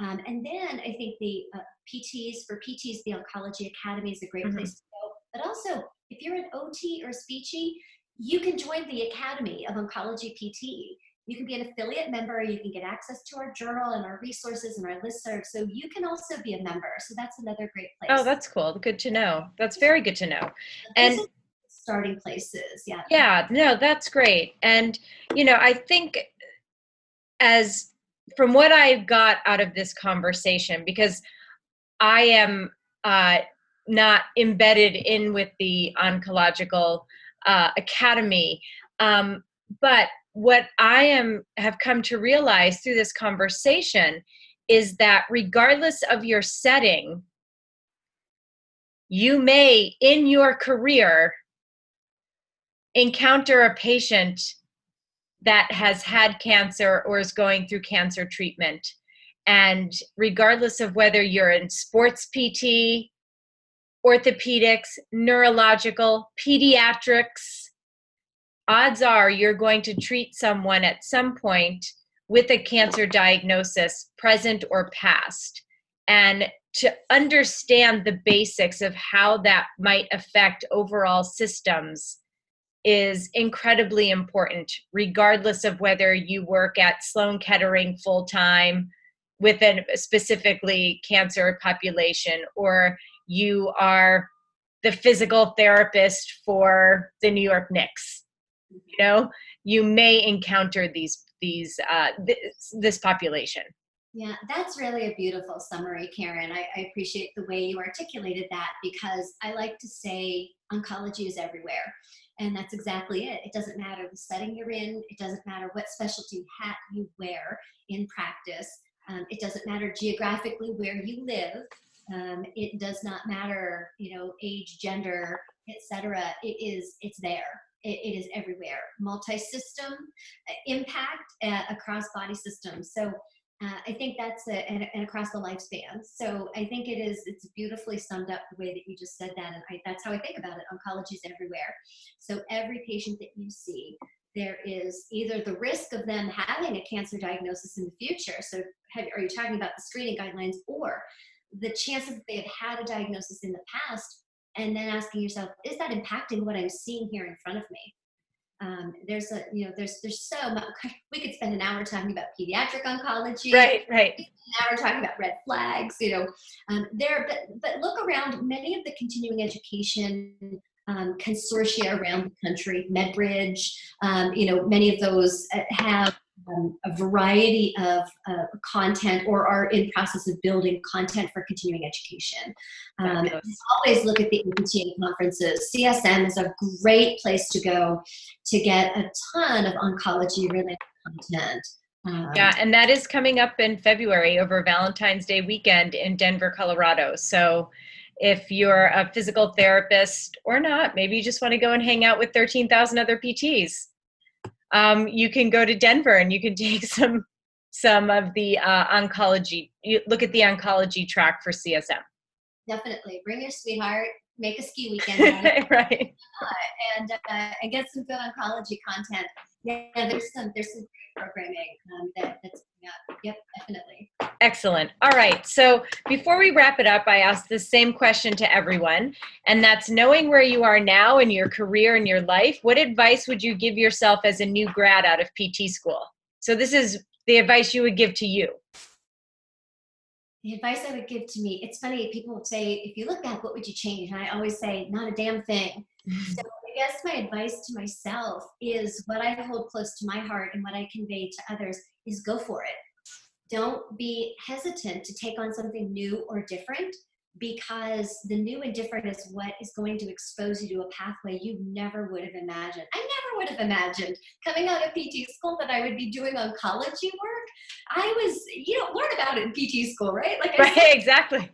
Um, and then I think the uh, PTs, for PTs, the Oncology Academy is a great Mhm. place to go. But also, if you're an OT or speechy, you can join the Academy of Oncology PT. You can be an affiliate member. You can get access to our journal and our resources and our listserv. So you can also be a member. So that's another great place. Oh, that's cool. Good to know. That's very good to know. And- starting places. Yeah. Yeah, no, that's great. And, you know, I think as from what I got out of this conversation, because I am uh, not embedded in with the oncological uh, academy, um, but what I am have come to realize through this conversation is that regardless of your setting, you may in your career encounter a patient that has had cancer or is going through cancer treatment. And regardless of whether you're in sports PT, orthopedics, neurological, pediatrics, odds are you're going to treat someone at some point with a cancer diagnosis, present or past. And to understand the basics of how that might affect overall systems is incredibly important, regardless of whether you work at Sloan Kettering full time with a specifically cancer population or you are the physical therapist for the New York Knicks. You know, you may encounter these these uh, this, this population. Yeah, that's really a beautiful summary, Karen. I, I, appreciate the way you articulated that because I like to say oncology is everywhere. And that's exactly it. It doesn't matter the setting you're in, it doesn't matter what specialty hat you wear in practice, um, it doesn't matter geographically where you live. Um, it does not matter, you know, age, gender, etc. It is, it's there. It, it is everywhere. Multi-system uh, impact uh, across body systems. So uh, I think that's a, and, and, across the lifespan. So I think it is, it's beautifully summed up the way that you just said that. And I, that's how I think about it. Oncology is everywhere. So every patient that you see, there is either the risk of them having a cancer diagnosis in the future. So have, are you talking about the screening guidelines or the chances that they've had a diagnosis in the past and then asking yourself, is that impacting what I'm seeing here in front of me? um, there's a you know there's there's so much we could spend an hour talking about pediatric oncology. Right right. An hour talking about red flags you know. Um, there but but look around many of the continuing education um, consortia around the country medbridge um, you know many of those uh, have um, a variety of uh, content or are in process of building content for continuing education. Um, always look at the APTA conferences. CSM is a great place to go to get a ton of oncology related content. Um, yeah, and that is coming up in February over Valentine's Day weekend in Denver, Colorado. So if you're a physical therapist or not, maybe you just want to go and hang out with 13,000 other PTs um, you can go to Denver and you can take some some of the uh, oncology. You look at the oncology track for CSM. Definitely, bring your sweetheart. Make a ski weekend, right? Uh, and uh, and get some good oncology content. Yeah, there's some there's some programming um, that, that's up. Yep, definitely. Excellent. All right. So before we wrap it up, I ask the same question to everyone, and that's knowing where you are now in your career and your life, what advice would you give yourself as a new grad out of PT school? So this is the advice you would give to you. The advice I would give to me, it's funny, people say, if you look back, what would you change? And I always say, not a damn thing. so I guess my advice to myself is what I hold close to my heart and what I convey to others is go for it. Don't be hesitant to take on something new or different because the new and different is what is going to expose you to a pathway you never would have imagined. I never would have imagined coming out of PT school that I would be doing oncology work. I was, you don't learn about it in PT school, right? Like, I right, said, exactly.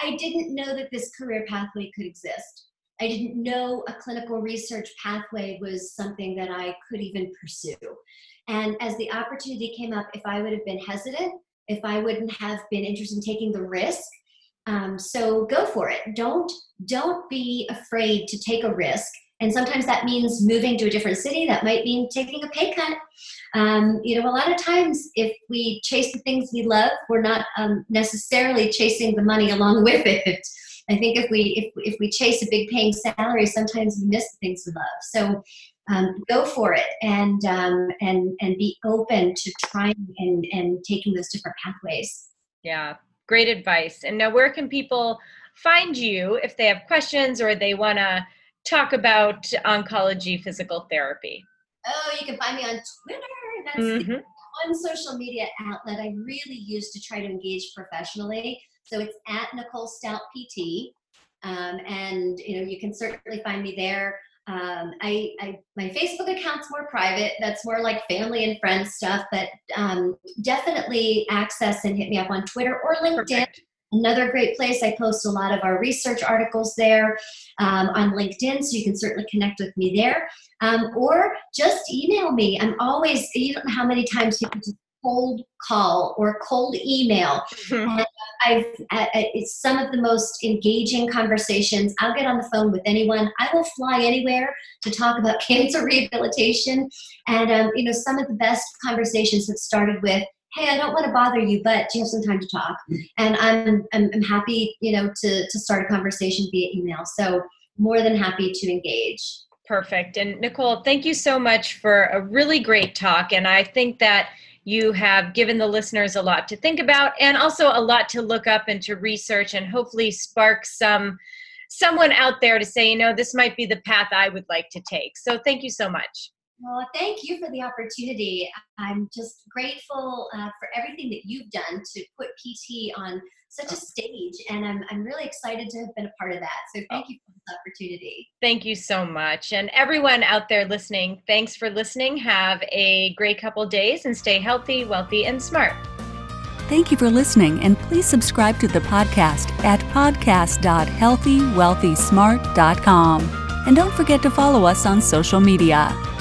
I didn't know that this career pathway could exist. I didn't know a clinical research pathway was something that I could even pursue. And as the opportunity came up, if I would have been hesitant, if I wouldn't have been interested in taking the risk, um, so go for it. Don't don't be afraid to take a risk. And sometimes that means moving to a different city. That might mean taking a pay cut. Um, you know, a lot of times, if we chase the things we love, we're not um, necessarily chasing the money along with it. I think if we if if we chase a big paying salary, sometimes we miss the things we love. So um, go for it and um, and and be open to trying and and taking those different pathways. Yeah, great advice. And now, where can people find you if they have questions or they want to talk about oncology physical therapy? Oh, you can find me on Twitter. That's mm-hmm. the one social media outlet I really use to try to engage professionally. So it's at Nicole Stout PT. Um, and you know you can certainly find me there um, I, I, my Facebook account's more private. That's more like family and friends stuff. But um, definitely access and hit me up on Twitter or LinkedIn. Perfect. Another great place. I post a lot of our research articles there um, on LinkedIn, so you can certainly connect with me there. Um, or just email me. I'm always, you don't know how many times people just cold call or cold email. Mm-hmm. I've uh, it's some of the most engaging conversations. I'll get on the phone with anyone. I will fly anywhere to talk about cancer rehabilitation, and um, you know some of the best conversations have started with. Hey, I don't want to bother you, but do you have some time to talk? And I'm, I'm, I'm happy, you know, to, to start a conversation via email. So more than happy to engage. Perfect. And Nicole, thank you so much for a really great talk. And I think that you have given the listeners a lot to think about and also a lot to look up and to research and hopefully spark some someone out there to say you know this might be the path i would like to take. So thank you so much Well, thank you for the opportunity. I'm just grateful uh, for everything that you've done to put PT on such a stage, and I'm, I'm really excited to have been a part of that. So, thank you for this opportunity. Thank you so much. And everyone out there listening, thanks for listening. Have a great couple days and stay healthy, wealthy, and smart. Thank you for listening, and please subscribe to the podcast at podcast.healthywealthysmart.com. And don't forget to follow us on social media.